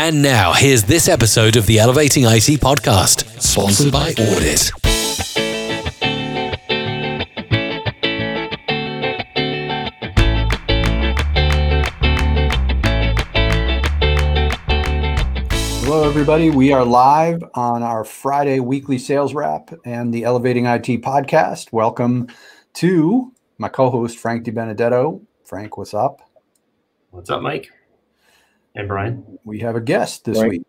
And now, here's this episode of the Elevating IT podcast, sponsored by Audit. Hello, everybody. We are live on our Friday weekly sales wrap and the Elevating IT podcast. Welcome to my co host, Frank DiBenedetto. Frank, what's up? What's up, Mike? And Brian. We have a guest this right. week.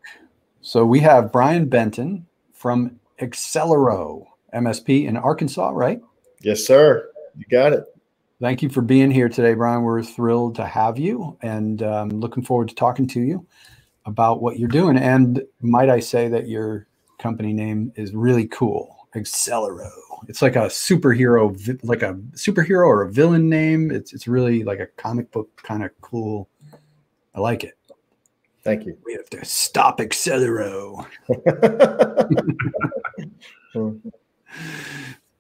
So we have Brian Benton from Accelero MSP in Arkansas, right? Yes, sir. You got it. Thank you for being here today, Brian. We're thrilled to have you and um, looking forward to talking to you about what you're doing. And might I say that your company name is really cool, Accelero. It's like a superhero, like a superhero or a villain name. It's it's really like a comic book kind of cool. I like it. Thank you. We have to stop Accelero.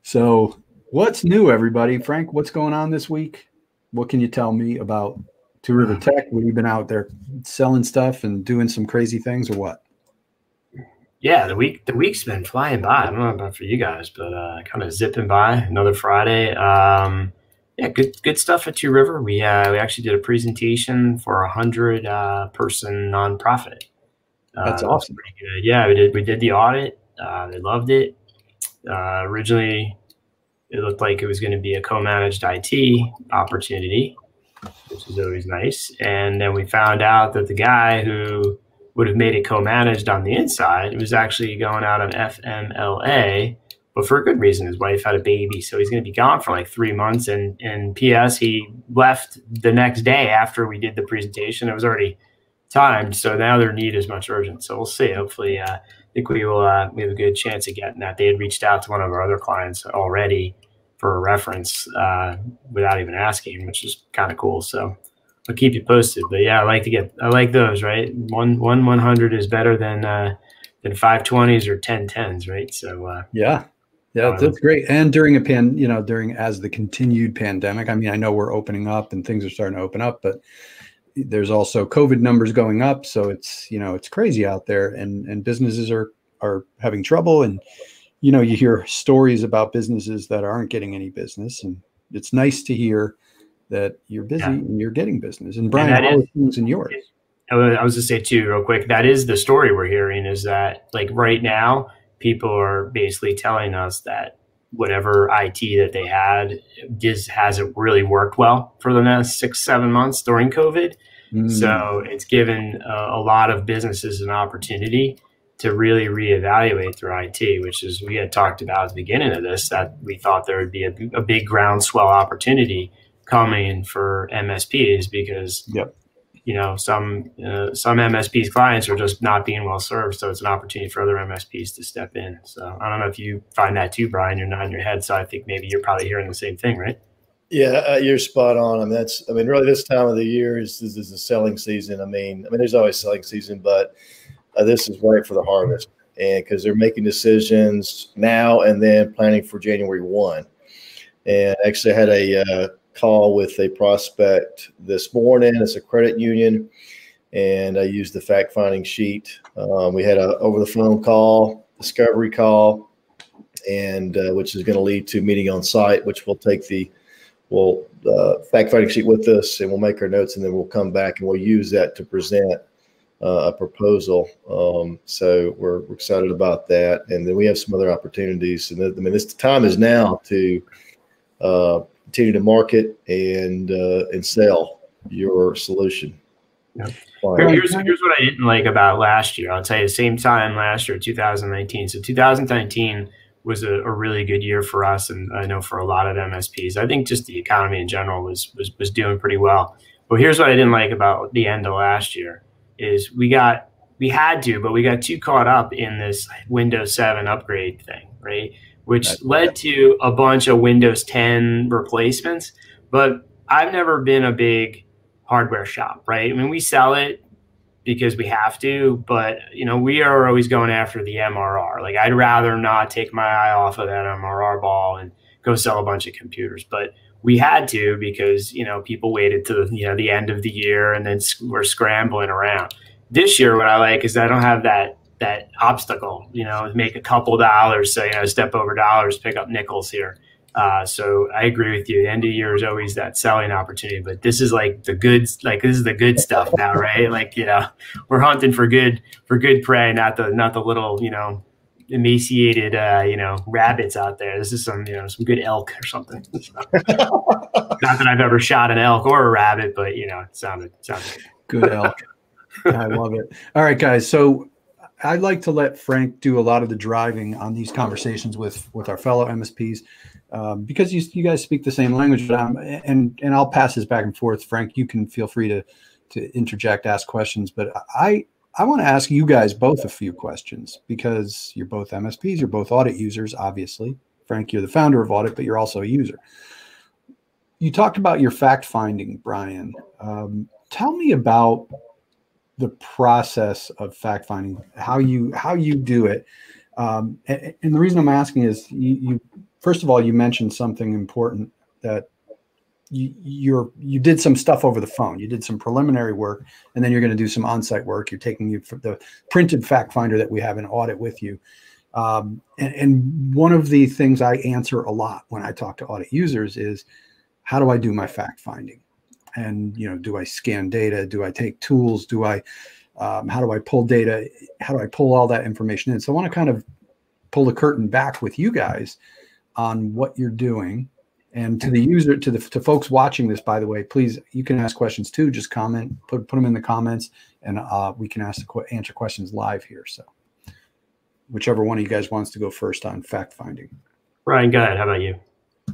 so, what's new, everybody? Frank, what's going on this week? What can you tell me about Two River Tech? Have you been out there selling stuff and doing some crazy things, or what? Yeah, the week the week's been flying by. I don't know about for you guys, but uh, kind of zipping by. Another Friday. Um, yeah, good good stuff at Two River. We uh, we actually did a presentation for a hundred uh, person nonprofit. That's uh, awesome. Good. Yeah, we did we did the audit. Uh, they loved it. Uh, originally, it looked like it was going to be a co-managed IT opportunity, which is always nice. And then we found out that the guy who would have made it co-managed on the inside was actually going out on FMLA but for a good reason. His wife had a baby, so he's going to be gone for like three months. And and P.S. He left the next day after we did the presentation. It was already timed, so now their need is much urgent. So we'll see. Hopefully, uh, I think we will. Uh, we have a good chance of getting that. They had reached out to one of our other clients already for a reference uh, without even asking, which is kind of cool. So. I'll keep you posted, but yeah, I like to get. I like those. Right, one one one hundred is better than uh, than five twenties or ten tens, right? So uh, yeah, yeah, um, that's great. And during a pan, you know, during as the continued pandemic, I mean, I know we're opening up and things are starting to open up, but there's also COVID numbers going up. So it's, you know, it's crazy out there and, and businesses are, are having trouble. And, you know, you hear stories about businesses that aren't getting any business. And it's nice to hear that you're busy yeah. and you're getting business. And Brian, and how is, things in yours? I was going to say too, real quick, that is the story we're hearing is that like right now, people are basically telling us that whatever IT that they had just hasn't really worked well for the last six, seven months during COVID. Mm. So it's given a, a, lot of businesses an opportunity to really reevaluate their IT, which is we had talked about at the beginning of this that we thought there would be a, a big groundswell opportunity coming for MSPs because yep you know some uh, some MSPs clients are just not being well served, so it's an opportunity for other MSPs to step in. So I don't know if you find that too, Brian. You're nodding your head, so I think maybe you're probably hearing the same thing, right? Yeah, uh, you're spot on. I mean, that's I mean, really, this time of the year is this is the selling season. I mean, I mean, there's always selling season, but uh, this is right for the harvest, and because they're making decisions now and then planning for January one. And actually, I had a uh, call with a prospect this morning. It's a credit union, and I used the fact finding sheet. Um, we had a over the phone call, discovery call, and uh, which is going to lead to meeting on site, which will take the we'll uh, fact finding sheet with us, and we'll make our notes, and then we'll come back and we'll use that to present. Uh, a proposal, um, so we're, we're, excited about that, and then we have some other opportunities. And I mean, this time is now to uh, continue to market and uh, and sell your solution. Yep. Here's, here's what I didn't like about last year. I'll tell you, the same time last year, 2019. So 2019 was a, a, really good year for us, and I know for a lot of MSPs. I think just the economy in general was was was doing pretty well. But here's what I didn't like about the end of last year is we got we had to, but we got too caught up in this Windows 7 upgrade thing, right? Which That's led to a bunch of Windows 10 replacements. But I've never been a big hardware shop, right? I mean, we sell it because we have to, but you know, we are always going after the MRR. Like I'd rather not take my eye off of that MRR ball and go sell a bunch of computers, but we had to because you know people waited to you know the end of the year and then we're scrambling around. this year, what I like is I don't have that that obstacle. You know, make a couple dollars, so you know, step over dollars, pick up nickels here. Uh, so I agree with you. The end of year is always that selling opportunity, but this is like the good, like this is the good stuff now, right? Like you know, we're hunting for good for good prey, not the not the little you know emaciated uh, you know rabbits out there. This is some you know some good elk or something. not that I've ever shot an elk or a rabbit, but you know, it sounded sounded good elk. I love it. All right, guys. So I'd like to let Frank do a lot of the driving on these conversations with with our fellow MSPs um, because you, you guys speak the same language. But I'm, and and I'll pass this back and forth. Frank, you can feel free to to interject, ask questions. But I I want to ask you guys both a few questions because you're both MSPs, you're both audit users, obviously. Frank, you're the founder of Audit, but you're also a user. You talked about your fact finding, Brian. Um, tell me about the process of fact finding, how you how you do it. Um, and, and, the reason I'm asking is you, you first of all you mentioned something important that you you're you did some stuff over the phone. You did some preliminary work, and then you're going to do some on-site work. You're taking you the printed fact finder that we have in audit with you. Um, and, and one of the things I answer a lot when I talk to audit users is, how do I do my fact finding? And you know, do I scan data? Do I take tools? Do I um, how do I pull data? How do I pull all that information in? So I want to kind of pull the curtain back with you guys on what you're doing and to the user, to the to folks watching this, by the way, please you can ask questions too. Just comment, put put them in the comments, and uh, we can ask the answer questions live here. So, whichever one of you guys wants to go first on fact finding. Ryan, go ahead. How about you?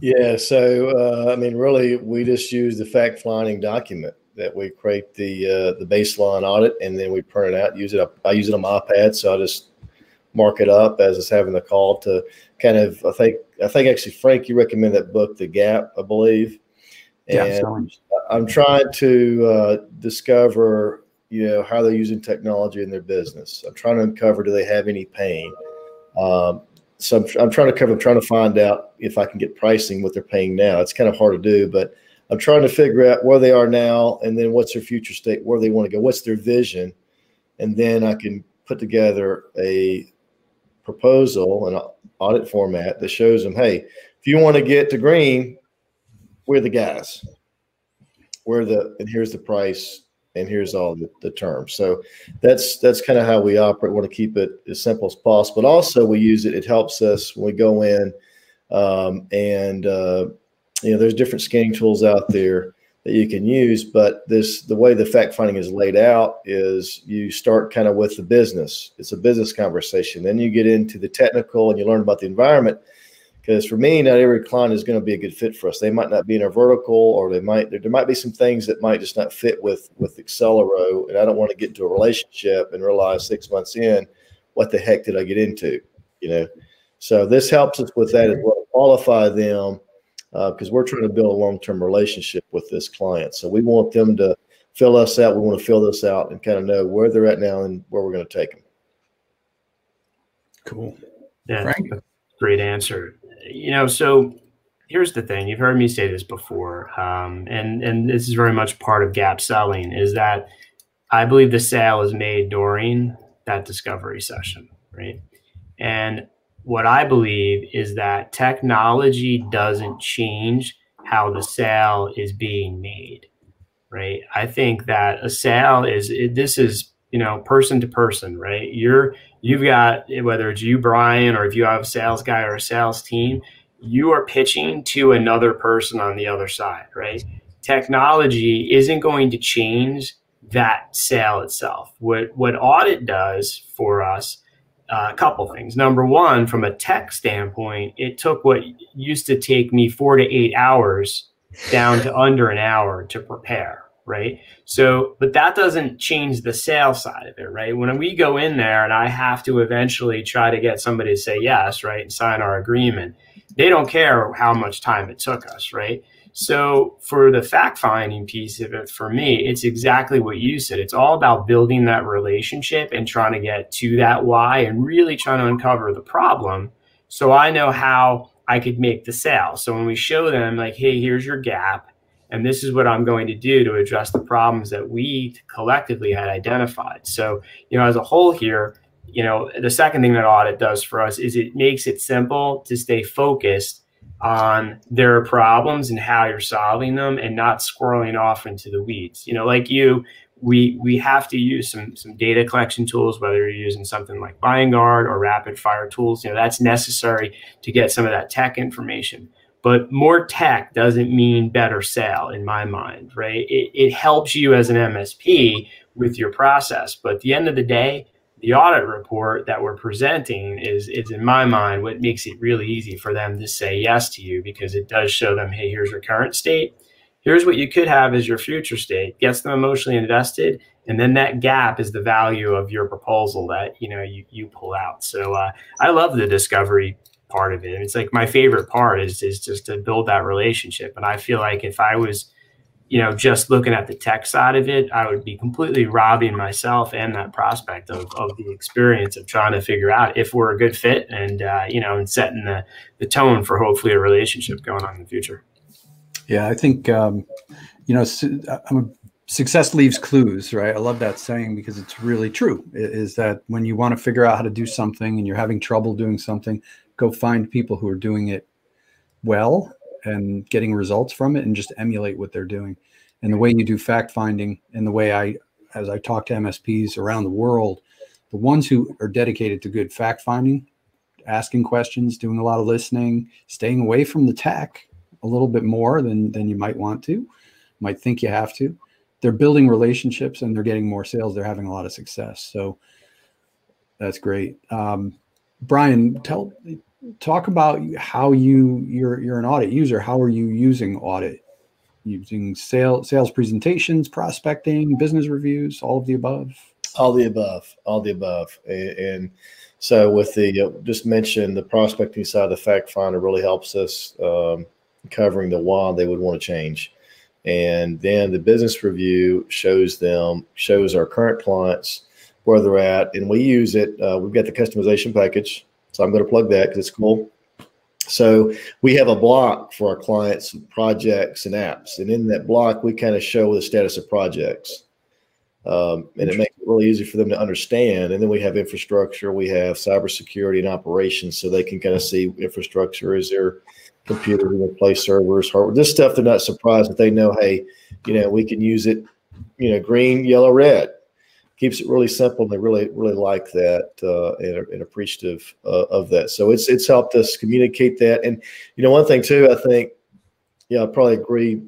Yeah. So, uh, I mean, really, we just use the fact finding document that we create the uh, the baseline audit, and then we print it out. Use it. I use it on my iPad, so I just mark it up as it's having the call to kind of I think I think actually Frank you recommend that book The Gap I believe and yeah, I'm trying to uh, discover you know how they're using technology in their business I'm trying to uncover do they have any pain um, so I'm, I'm trying to cover I'm trying to find out if I can get pricing what they're paying now it's kind of hard to do but I'm trying to figure out where they are now and then what's their future state where they want to go what's their vision and then I can put together a proposal and audit format that shows them, hey, if you want to get to green, we're the guys. We're the and here's the price and here's all the, the terms. So that's that's kind of how we operate. We want to keep it as simple as possible. But also we use it. It helps us when we go in um, and uh, you know there's different scanning tools out there that you can use. But this, the way the fact finding is laid out is you start kind of with the business. It's a business conversation. Then you get into the technical and you learn about the environment. Because for me, not every client is going to be a good fit for us. They might not be in our vertical, or they might there, there might be some things that might just not fit with with Accelero. And I don't want to get into a relationship and realize six months in, what the heck did I get into? You know. So this helps us with that as well. Qualify them because uh, we're trying to build a long-term relationship with this client. So we want them to fill us out. We want to fill this out and kind of know where they're at now and where we're going to take them. Cool. Yeah, Frank? great answer. You know, so here's the thing. You've heard me say this before, um, and and this is very much part of gap selling. Is that I believe the sale is made during that discovery session, right? And what I believe is that technology doesn't change how the sale is being made, right? I think that a sale is this is you know person to person, right? You're you've got whether it's you, Brian, or if you have a sales guy or a sales team, you are pitching to another person on the other side, right? Technology isn't going to change that sale itself. What what audit does for us uh, a couple things. Number one, from a tech standpoint, it took what used to take me four to eight hours down to under an hour to prepare. Right. So, but that doesn't change the sales side of it. Right. When we go in there and I have to eventually try to get somebody to say yes, right, and sign our agreement, they don't care how much time it took us. Right. So for the fact finding piece of it, for me, it's exactly what you said. It's all about building that relationship and trying to get to that why and really trying to uncover the problem. So I know how I could make the sale. So when we show them like, hey, here's your gap. And this is what I'm going to do to address the problems that we collectively had identified. So, you know, as a whole here, you know, the second thing that audit does for us is it makes it simple to stay focused on their problems and how you're solving them and not squirreling off into the weeds. You know, like you, we we have to use some some data collection tools, whether you're using something like Liongard or rapid fire tools. You know, that's necessary to get some of that tech information. But more tech doesn't mean better sale in my mind, right? It, it helps you as an MSP with your process. But at the end of the day, the audit report that we're presenting is, is in my mind what makes it really easy for them to say yes to you because it does show them hey here's your current state here's what you could have as your future state gets them emotionally invested and then that gap is the value of your proposal that you know you, you pull out so uh, i love the discovery part of it it's like my favorite part is is just to build that relationship and i feel like if i was you know, just looking at the tech side of it, I would be completely robbing myself and that prospect of, of the experience of trying to figure out if we're a good fit and, uh, you know, and setting the, the tone for hopefully a relationship going on in the future. Yeah, I think, um, you know, I'm a, success leaves clues, right? I love that saying because it's really true. Is that when you want to figure out how to do something and you're having trouble doing something, go find people who are doing it well and getting results from it and just emulate what they're doing. And the way you do fact finding and the way I, as I talk to MSPs around the world, the ones who are dedicated to good fact finding, asking questions, doing a lot of listening, staying away from the tech a little bit more than, than you might want to, might think you have to. They're building relationships and they're getting more sales. They're having a lot of success. So that's great. Um, Brian, tell talk about how you you're you're an audit user. How are you using audit? Using sales sales presentations, prospecting, business reviews, all of the above. All the above, all the above, and, and so with the uh, just mentioned the prospecting side, of the fact finder really helps us um, covering the why they would want to change, and then the business review shows them shows our current clients where they're at, and we use it. Uh, we've got the customization package so I'm going to plug that because it's cool. So we have a block for our clients, projects, and apps. And in that block, we kind of show the status of projects. Um, and it makes it really easy for them to understand. And then we have infrastructure, we have cybersecurity and operations, so they can kind of see infrastructure is there computers, we replace servers, hardware, this stuff. They're not surprised that they know, hey, you know, we can use it, you know, green, yellow, red keeps it really simple. And they really, really like that uh, and, and, appreciative uh, of that. So it's it's helped us communicate that. And you know, one thing too, I think, yeah, I probably agree,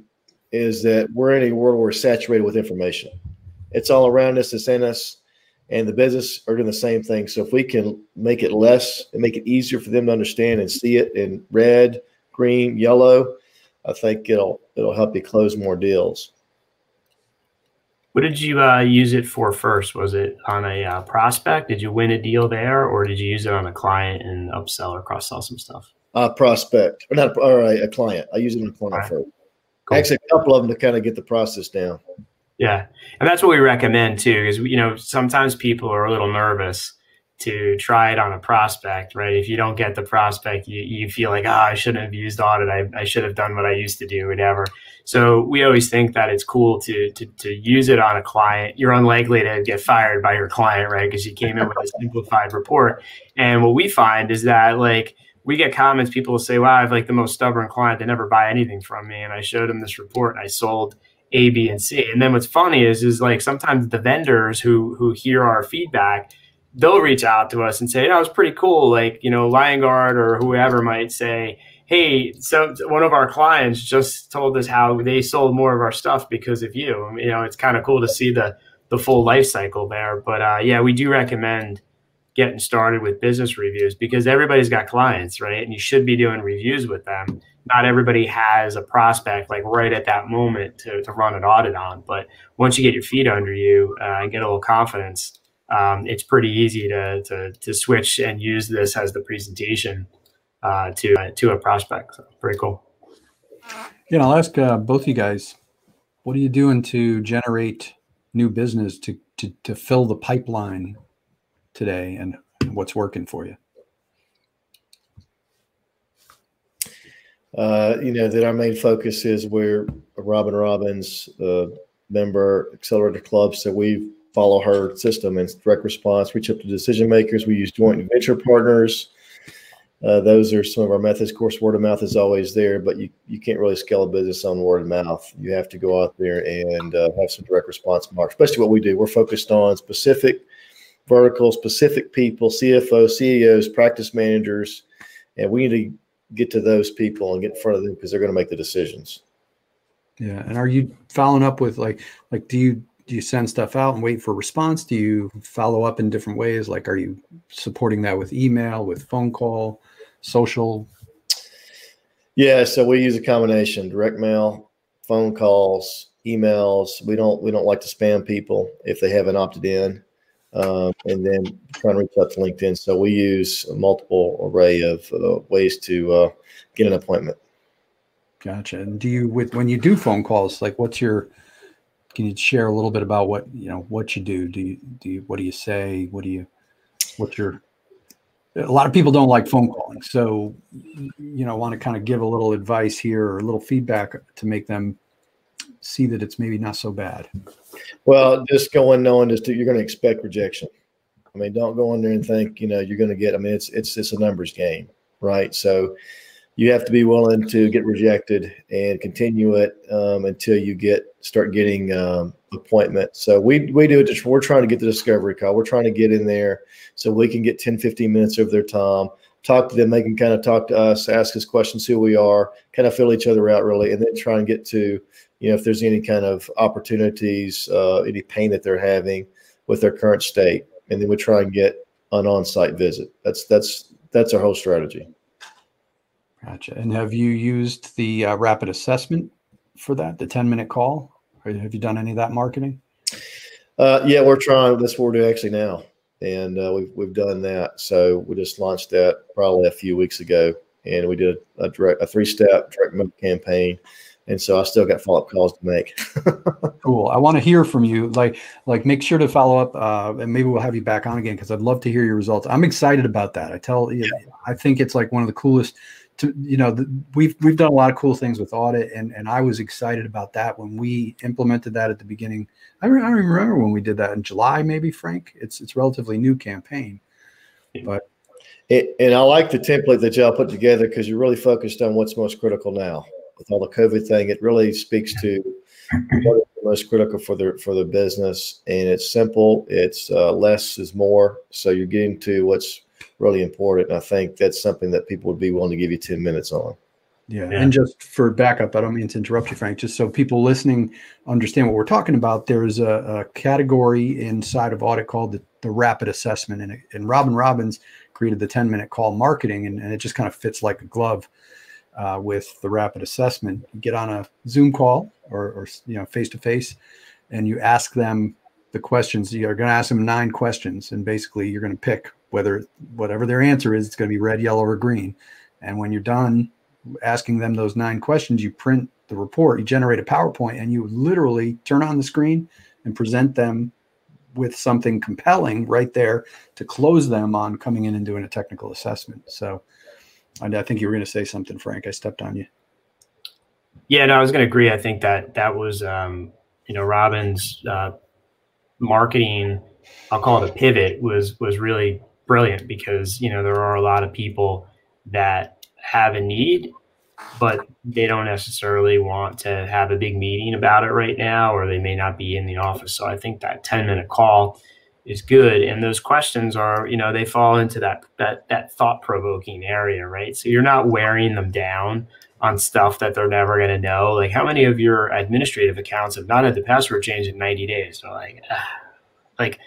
is that we're in a world where we're saturated with information. It's all around us. It's in us. And the business are doing the same thing. So if we can make it less and make it easier for them to understand and see it in red, green, yellow, I think it'll it'll help you close more deals. What did you uh, use it for first? Was it on a uh, prospect? Did you win a deal there, or did you use it on a client and upsell or cross sell some stuff? Uh, prospect, or not, or a, a client. I use it on a client right. first. Cool. Actually, a couple of them to kind of get the process down. Yeah, and that's what we recommend too, because you know sometimes people are a little nervous to try it on a prospect, right? If you don't get the prospect, you, you feel like, oh, I shouldn't have used audit. I, I should have done what I used to do, whatever. So we always think that it's cool to, to, to use it on a client. You're unlikely to get fired by your client, right? Because you came in with a simplified report. And what we find is that like we get comments, people say, wow, I have like the most stubborn client. They never buy anything from me. And I showed them this report and I sold A, B, and C. And then what's funny is, is like sometimes the vendors who, who hear our feedback – they'll reach out to us and say, "That was pretty cool." Like you know, Liongard or whoever might say, "Hey, so one of our clients just told us how they sold more of our stuff because of you." You know, it's kind of cool to see the the full life cycle there. But uh, yeah, we do recommend getting started with business reviews because everybody's got clients, right? And you should be doing reviews with them. Not everybody has a prospect like right at that moment to, to run an audit on. But once you get your feet under you uh, and get a little confidence, um, it's pretty easy to, to, to switch and use this as the presentation uh, to uh, to a prospect. So pretty cool. Yeah, I'll ask uh, both you guys, what are you doing to generate new business to to to fill the pipeline today, and what's working for you? uh, you know that our main focus is where Robin Robbins, uh, member accelerator club, so we follow her system and direct response. Reach up to decision makers. We use joint venture partners. Uh, those are some of our methods. Of course, word of mouth is always there, but you, you can't really scale a business on word of mouth. You have to go out there and uh, have some direct response marks, especially what we do. We're focused on specific verticals, specific people, CFOs, CEOs, practice managers, and we need to get to those people and get in front of them because they're going to make the decisions. Yeah. And are you following up with like, like, do you, do you send stuff out and wait for response? Do you follow up in different ways? Like, are you supporting that with email, with phone call, social? Yeah. So we use a combination direct mail, phone calls, emails. We don't, we don't like to spam people if they haven't opted in um, and then trying to reach out to LinkedIn. So we use a multiple array of uh, ways to uh, get an appointment. Gotcha. And do you with when you do phone calls, like what's your can you share a little bit about what you know what you do? Do you do you what do you say? What do you what's your a lot of people don't like phone calling. So you know, want to kind of give a little advice here or a little feedback to make them see that it's maybe not so bad. Well, just go in knowing just you're going to expect rejection. I mean, don't go in there and think you know you're going to get. I mean, it's it's it's a numbers game, right? So you have to be willing to get rejected and continue it um, until you get start getting um, appointment. So we we do it just we're trying to get the discovery call. We're trying to get in there so we can get 10, 15 minutes of their time, talk to them. They can kind of talk to us, ask us questions, who we are, kind of fill each other out really, and then try and get to you know, if there's any kind of opportunities, uh, any pain that they're having with their current state, and then we try and get an on-site visit. That's that's that's our whole strategy. Gotcha. And have you used the uh, rapid assessment for that, the 10-minute call? Or have you done any of that marketing? Uh, yeah, we're trying. That's what we're doing actually now, and uh, we've we've done that. So we just launched that probably a few weeks ago, and we did a, a direct a three-step direct mail campaign and so I still got follow up calls to make. cool. I want to hear from you. Like, like make sure to follow up, uh, and maybe we'll have you back on again because I'd love to hear your results. I'm excited about that. I tell you, yeah. I think it's like one of the coolest. To you know, the, we've we've done a lot of cool things with audit, and and I was excited about that when we implemented that at the beginning. I, re- I remember when we did that in July, maybe Frank. It's it's relatively new campaign, but. It, and I like the template that y'all put together because you're really focused on what's most critical now with all the COVID thing, it really speaks to what is most critical for the for the business, and it's simple. It's uh, less is more. So you're getting to what's really important. And I think that's something that people would be willing to give you ten minutes on. Yeah. yeah. And just for backup, I don't mean to interrupt you, Frank, just so people listening understand what we're talking about. There's a, a category inside of audit called the, the rapid assessment. And, and Robin Robbins created the 10 minute call marketing, and, and it just kind of fits like a glove uh, with the rapid assessment. You get on a Zoom call or, or you know face to face, and you ask them the questions. You're going to ask them nine questions, and basically you're going to pick whether whatever their answer is, it's going to be red, yellow, or green. And when you're done asking them those nine questions, you print the report, you generate a PowerPoint, and you literally turn on the screen and present them with something compelling right there to close them on coming in and doing a technical assessment. So I think you were going to say something, Frank. I stepped on you. Yeah, no, I was going to agree. I think that that was, um, you know, Robin's uh, marketing. I'll call it a pivot was was really brilliant because you know there are a lot of people that have a need, but they don't necessarily want to have a big meeting about it right now, or they may not be in the office. So I think that ten minute call is good and those questions are you know they fall into that that that thought provoking area right so you're not wearing them down on stuff that they're never going to know like how many of your administrative accounts have not had the password changed in 90 days so like like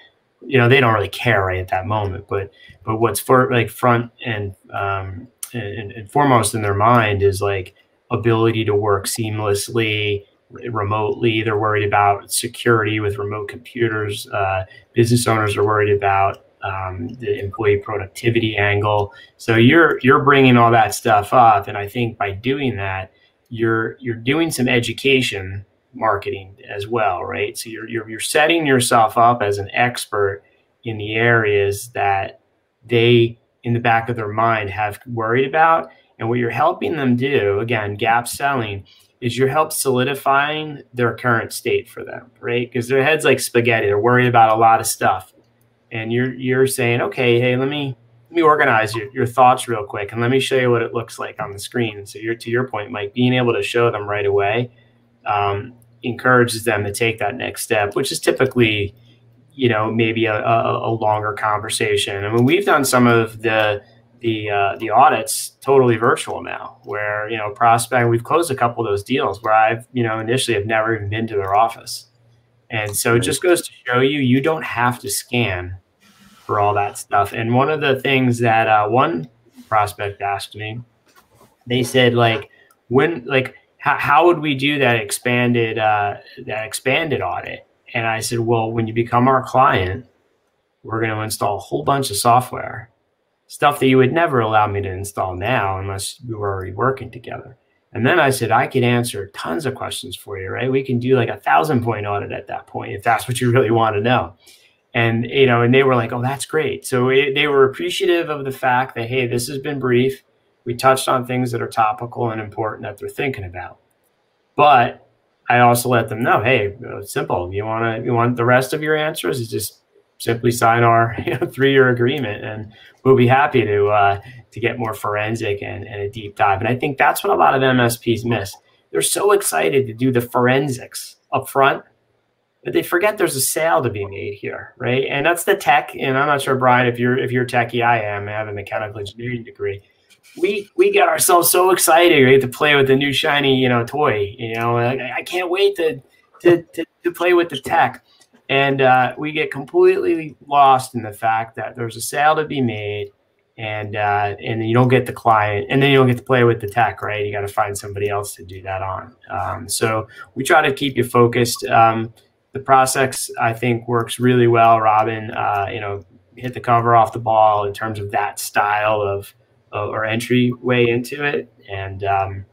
you know they don't really care right at that moment but but what's for like front and um and, and foremost in their mind is like ability to work seamlessly remotely. They're worried about security with remote computers. Uh, business owners are worried about um, the employee productivity angle. So you're you're bringing all that stuff up, and I think by doing that, you're you're doing some education marketing as well, right? So you're you're, you're setting yourself up as an expert in the areas that they in the back of their mind have worried about And what you're helping them do, again, gap selling, is you're help solidifying their current state for them, right? Because their head's like spaghetti. They're worried about a lot of stuff. And you're you're saying, okay, hey, let me let me organize your, your thoughts real quick and let me show you what it looks like on the screen. So you're to your point, Mike, being able to show them right away um, encourages them to take that next step, which is typically, you know, maybe a, a, a longer conversation. I mean, we've done some of the the uh, the audits totally virtual now, where you know prospect. We've closed a couple of those deals where I've you know initially have never even been to their office, and so it just goes to show you you don't have to scan for all that stuff. And one of the things that uh, one prospect asked me, they said like when like how, how would we do that expanded uh, that expanded audit? And I said, well, when you become our client, we're going to install a whole bunch of software stuff that you would never allow me to install now unless we were already working together. And then I said, I could answer tons of questions for you, right? We can do like a thousand point audit at that point if that's what you really want to know. And, you know, and they were like, oh, that's great. So it, they were appreciative of the fact that, hey, this has been brief. We touched on things that are topical and important that they're thinking about. But I also let them know, hey, it's simple. You want to, you want the rest of your answers is just simply sign our you know, three-year agreement, and we'll be happy to uh, to get more forensic and, and a deep dive. And I think that's what a lot of MSPs miss. They're so excited to do the forensics up front that they forget there's a sale to be made here, right? And that's the tech. And I'm not sure, Brian, if you're if you're techie, I am. I have a mechanical engineering degree. We we get ourselves so excited right, to play with the new shiny you know toy. You know, I, I can't wait to, to to to play with the tech and uh, we get completely lost in the fact that there's a sale to be made and uh, and you don't get the client and then you don't get to play with the tech right? You got to find somebody else to do that on. Um, so we try to keep you focused. Um, the process i think works really well robin. Uh, you know hit the cover off the ball in terms of that style of, of or entry way into it. And um,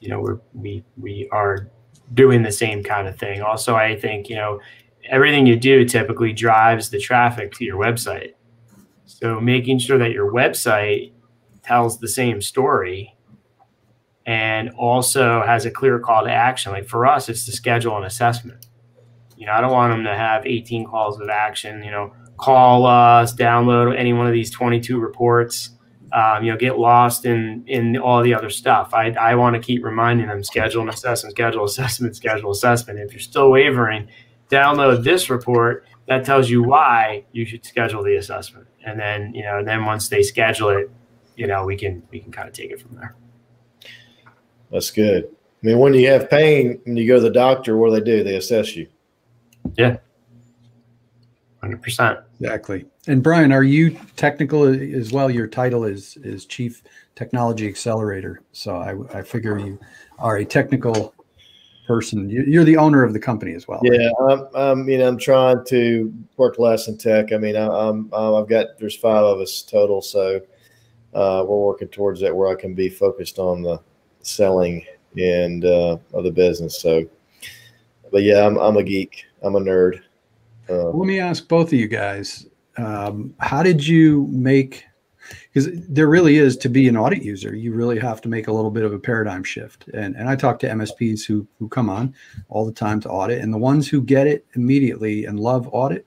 you know we're, we we are doing the same kind of thing. Also i think you know everything you do typically drives the traffic to your website. So making sure that your website tells the same story and also has a clear call to action. Like for us, it's to schedule an assessment. You know, I don't want them to have 18 calls of action, you know, call us, download any one of these 22 reports, um, you know, get lost in in all the other stuff. I, I want to keep reminding them schedule an assessment, schedule assessment, schedule assessment. If you're still wavering, download this report that tells you why you should schedule the assessment. And then, you know, and then once they schedule it, you know, we can we can kind of take it from there. That's good. I mean, when you have pain and you go to the doctor, what do they do? They assess you. Yeah. 100%. Exactly. And Brian, are you technical as well? Your title is is Chief Technology Accelerator. So I, I figure you are a technical person. You're the owner of the company as well. Yeah, right? I'm, I'm, you know, I'm trying to work less in tech. I mean, I, am I've got there's five of us total, so uh, we're working towards that where I can be focused on the selling and uh, of the business. So, but yeah, I'm, I'm a geek. I'm a nerd. Uh, Let me ask both of you guys: um, How did you make because there really is to be an audit user you really have to make a little bit of a paradigm shift. And and i talk to msps who who come on all the time to audit and the ones who get it immediately and love audit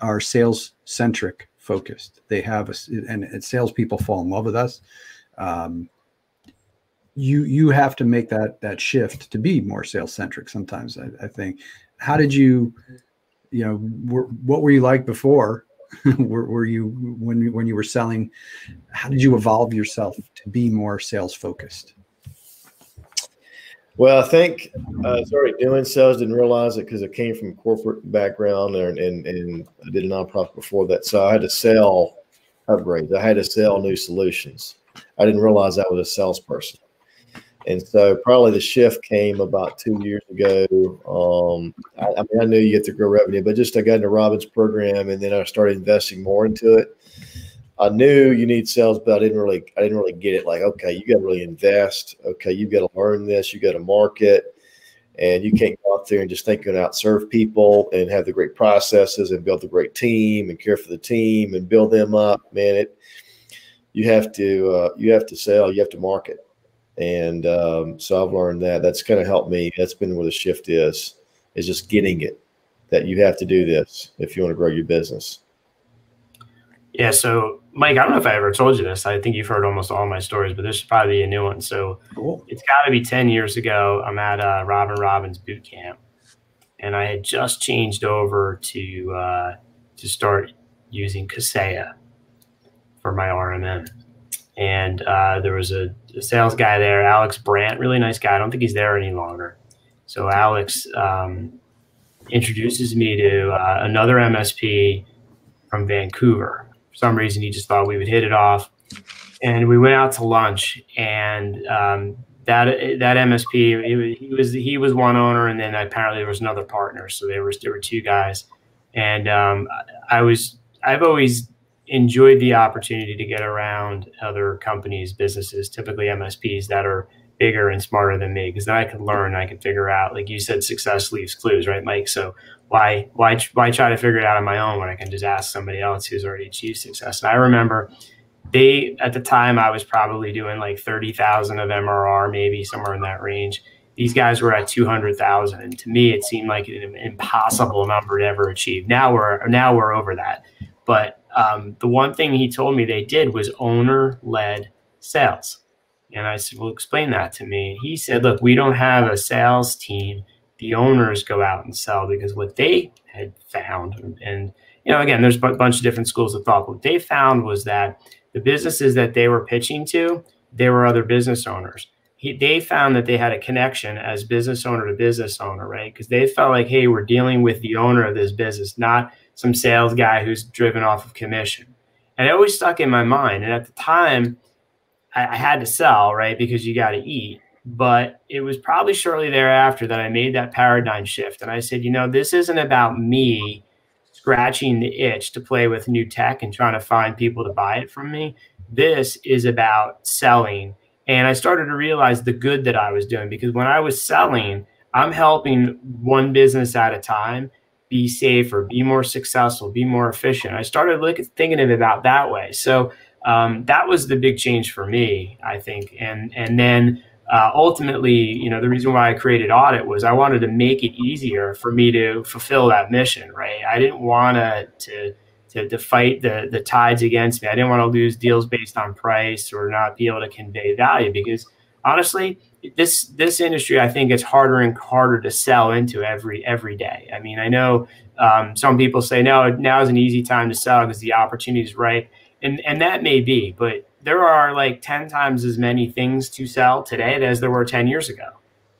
are sales centric focused. They have a and, and salespeople fall in love with us. Um, you you have to make that that shift to be more sales centric sometimes I, I think. How did you you know what were you like before were, were you when when you were selling how did you evolve yourself to be more sales focused well i think uh, was doing sales didn't realize it because i came from corporate background and, and, and i did a nonprofit before that. So i had to sell upgrades. I had to sell new solutions. I didn't realize i was a salesperson and so probably the shift came about two years ago. Um, I, I, mean, I knew you get to grow revenue, but just I got into Robin's program and then I started investing more into it. I knew you need sales, but I didn't really, I didn't really get it. Like, okay, you got to really invest. Okay, you got to learn this. You got to market, and you can't go out there and just think you're going to outserve people and have the great processes and build the great team and care for the team and build them up. Man, it you have to uh, you have to sell, you have to market, and um, so I've learned that. That's kind of helped me. That's been where the shift is is just getting it that you have to do this if you want to grow your business. Yeah. So, Mike, I don't know if I ever told you this. I think you've heard almost all my stories, but this should probably be a new one. So, cool. it's got to be 10 years ago. I'm at uh, Robin Robbins boot camp, and I had just changed over to uh, to start using Kaseya for my RMM. And uh, there was a, a, sales guy there, Alex Brandt, really nice guy. I don't think he's there any longer. So Alex um, introduces me to uh, another MSP from Vancouver For some reason he just thought we would hit it off. And we went out to lunch, and um, that that MSP he was he was one owner, and then apparently there was another partner. So there was there were two guys, and um, I was I've always enjoyed the opportunity to get around other companies, businesses, typically MSPs that are bigger and smarter than me, because then I could learn, I could figure out. Like you said, success leaves clues, right, Mike? So why why why try to figure it out on my own when I can just ask somebody else who's already achieved success? And I remember they at the time I was probably doing like thirty thousand of MRR, maybe somewhere in that range. These guys were at two hundred thousand, and to me it seemed like an impossible number to ever achieve. Now we're now we're over that. But um, the one thing he told me they did was owner led sales. And I said, Well, explain that to me. He said, Look, we don't have a sales team the owners go out and sell because what they had found, and you know, again, there's a bunch of different schools of thought. What they found was that the businesses that they were pitching to, there were other business owners. He, they found that they had a connection as business owner to business owner, right? Because they felt like, hey, we're dealing with the owner of this business, not some sales guy who's driven off of commission. And it always stuck in my mind. And at the time, I, I had to sell, right? Because you got to eat. But it was probably shortly thereafter that I made that paradigm shift. And I said, you know, this isn't about me scratching the itch to play with new tech and trying to find people to buy it from me. This is about selling. And I started to realize the good that I was doing because when I was selling, I'm helping one business at a time be safer, be more successful, be more efficient. I started looking, thinking of it about that way. So um, that was the big change for me, I think. And and then uh, ultimately, you know, the reason why I created audit was I wanted to make it easier for me to fulfill that mission, right? I didn't want to to to fight the the tides against me. I didn't want to lose deals based on price or not be able to convey value because honestly, this this industry I think it's harder and harder to sell into every every day. I mean, I know um, some people say no, now is an easy time to sell because the opportunity is right, and and that may be, but there are like 10 times as many things to sell today as there were 10 years ago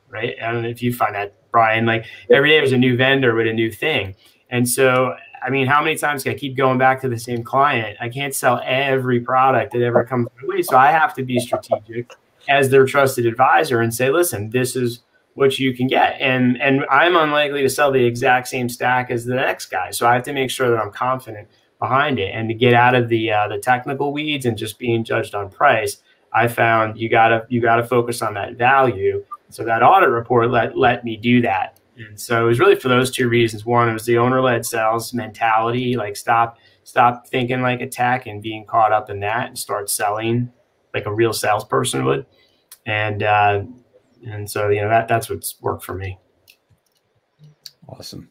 right? I don't know if you find that brian like every day there's a new vendor with a new thing. And so i mean how many times can i keep going back to the same client? I can't sell every product that ever comes my way so i have to be strategic as their trusted advisor and say listen this is what you can get and and i'm unlikely to sell the exact same stack as the next guy so i have to make sure that i'm confident behind it. And to get out of the uh, the technical weeds and just being judged on price, I found you gotta you gotta focus on that value. So that audit report let let me do that. And so it was really for those two reasons. One, it was the owner led sales mentality, like stop stop thinking like a tech and being caught up in that and start selling like a real salesperson would. And uh, and so you know that that's what's worked for me. Awesome.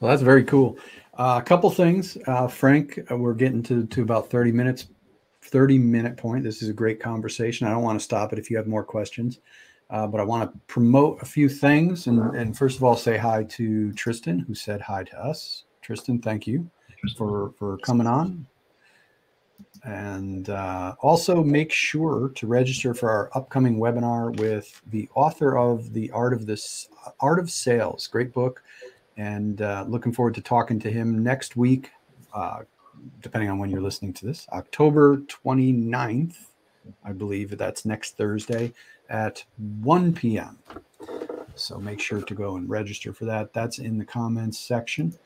Well, that's very cool. Uh, a couple things, uh, Frank. Uh, we're getting to to about thirty minutes, thirty minute point. This is a great conversation. I don't want to stop it if you have more questions, uh, but I want to promote a few things. And, and first of all, say hi to Tristan, who said hi to us. Tristan, thank you for for coming on. And uh, also make sure to register for our upcoming webinar with the author of the Art of this Art of Sales. Great book and uh, looking forward to talking to him next week, uh, depending on when you're listening to this, October 29th, I believe that's next Thursday at 1 p.m. So make sure to go and register for that. That's in the comments section.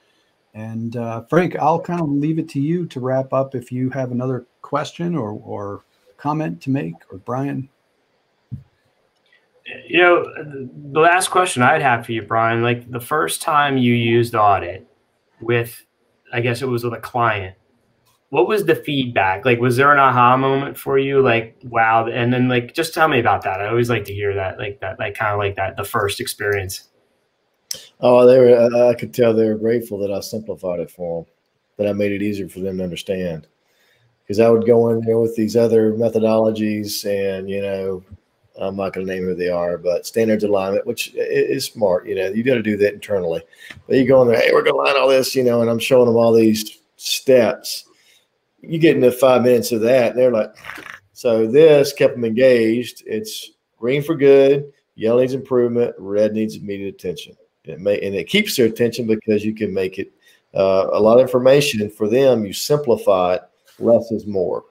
And uh, Frank, I'll kind of leave it to you to wrap up if you have another question or, or comment to make, or Brian you know, the last question I'd have for you, Brian, like the first time you used audit with, I guess it was with a client, what was the feedback? Like, was there an aha moment for you? Like, wow. And then like, just tell me about that. I always like to hear that, like that, like kind of like that, the first experience. Oh, they were, I could tell they were grateful that I simplified it for them, that I made it easier for them to understand. Because I would go in there with these other methodologies and, you know, I'm not going to name who they are, but standards alignment, which is smart. You know, you got to do that internally. But you go in there, hey, we're going to line all this, you know, and I'm showing them all these steps you get into five minutes of that, and they're like, so this kept them engaged. It's green for good, yellow needs improvement, red needs immediate attention. It may and it keeps their attention because you can make it uh, a lot of information for them. You simplify it. Less is more.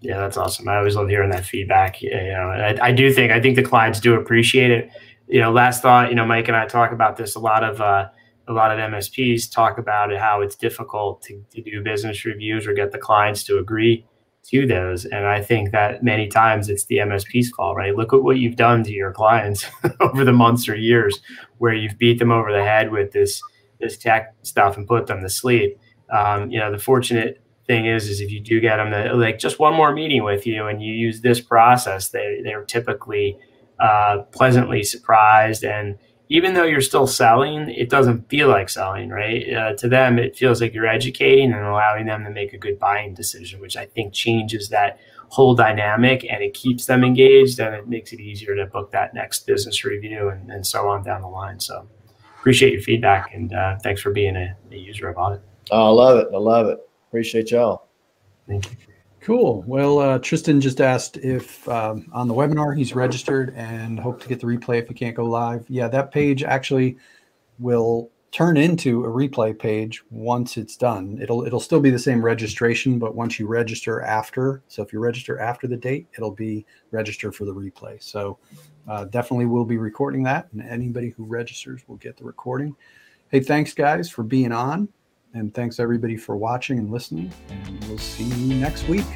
Yeah, that's awesome. I always love hearing that feedback. You know, I, I, do think I think the clients do appreciate it. You know, last thought. You know, Mike and I talk about this a lot of. Uh, a lot of MSPs talk about how it's difficult to, to do business reviews or get the clients to agree to those. And I think that many times it's the MSP's call, right? Look at what you've done to your clients over the months or years where you've beat them over the head with this this tech stuff and put them to sleep. Um, you know, the fortunate thing is, is if you do get them to like just one more meeting with you and you use this process, they they're typically uh, pleasantly surprised and even though you're still selling, it doesn't feel like selling, right? Uh, to them, it feels like you're educating and allowing them to make a good buying decision, which I think changes that whole dynamic and it keeps them engaged and it makes it easier to book that next business review and, and so on down the line. So appreciate your feedback and uh, thanks for being a, a user of Audit. Oh, I love it. I love it. Appreciate y'all. Thank you. Cool. Well, uh, Tristan just asked if um, on the webinar he's registered and hope to get the replay if he can't go live. Yeah, that page actually will turn into a replay page once it's done. It'll it'll still be the same registration, but once you register after, so if you register after the date, it'll be registered for the replay. So uh, definitely we'll be recording that, and anybody who registers will get the recording. Hey, thanks guys for being on. And thanks everybody for watching and listening. And we'll see you next week.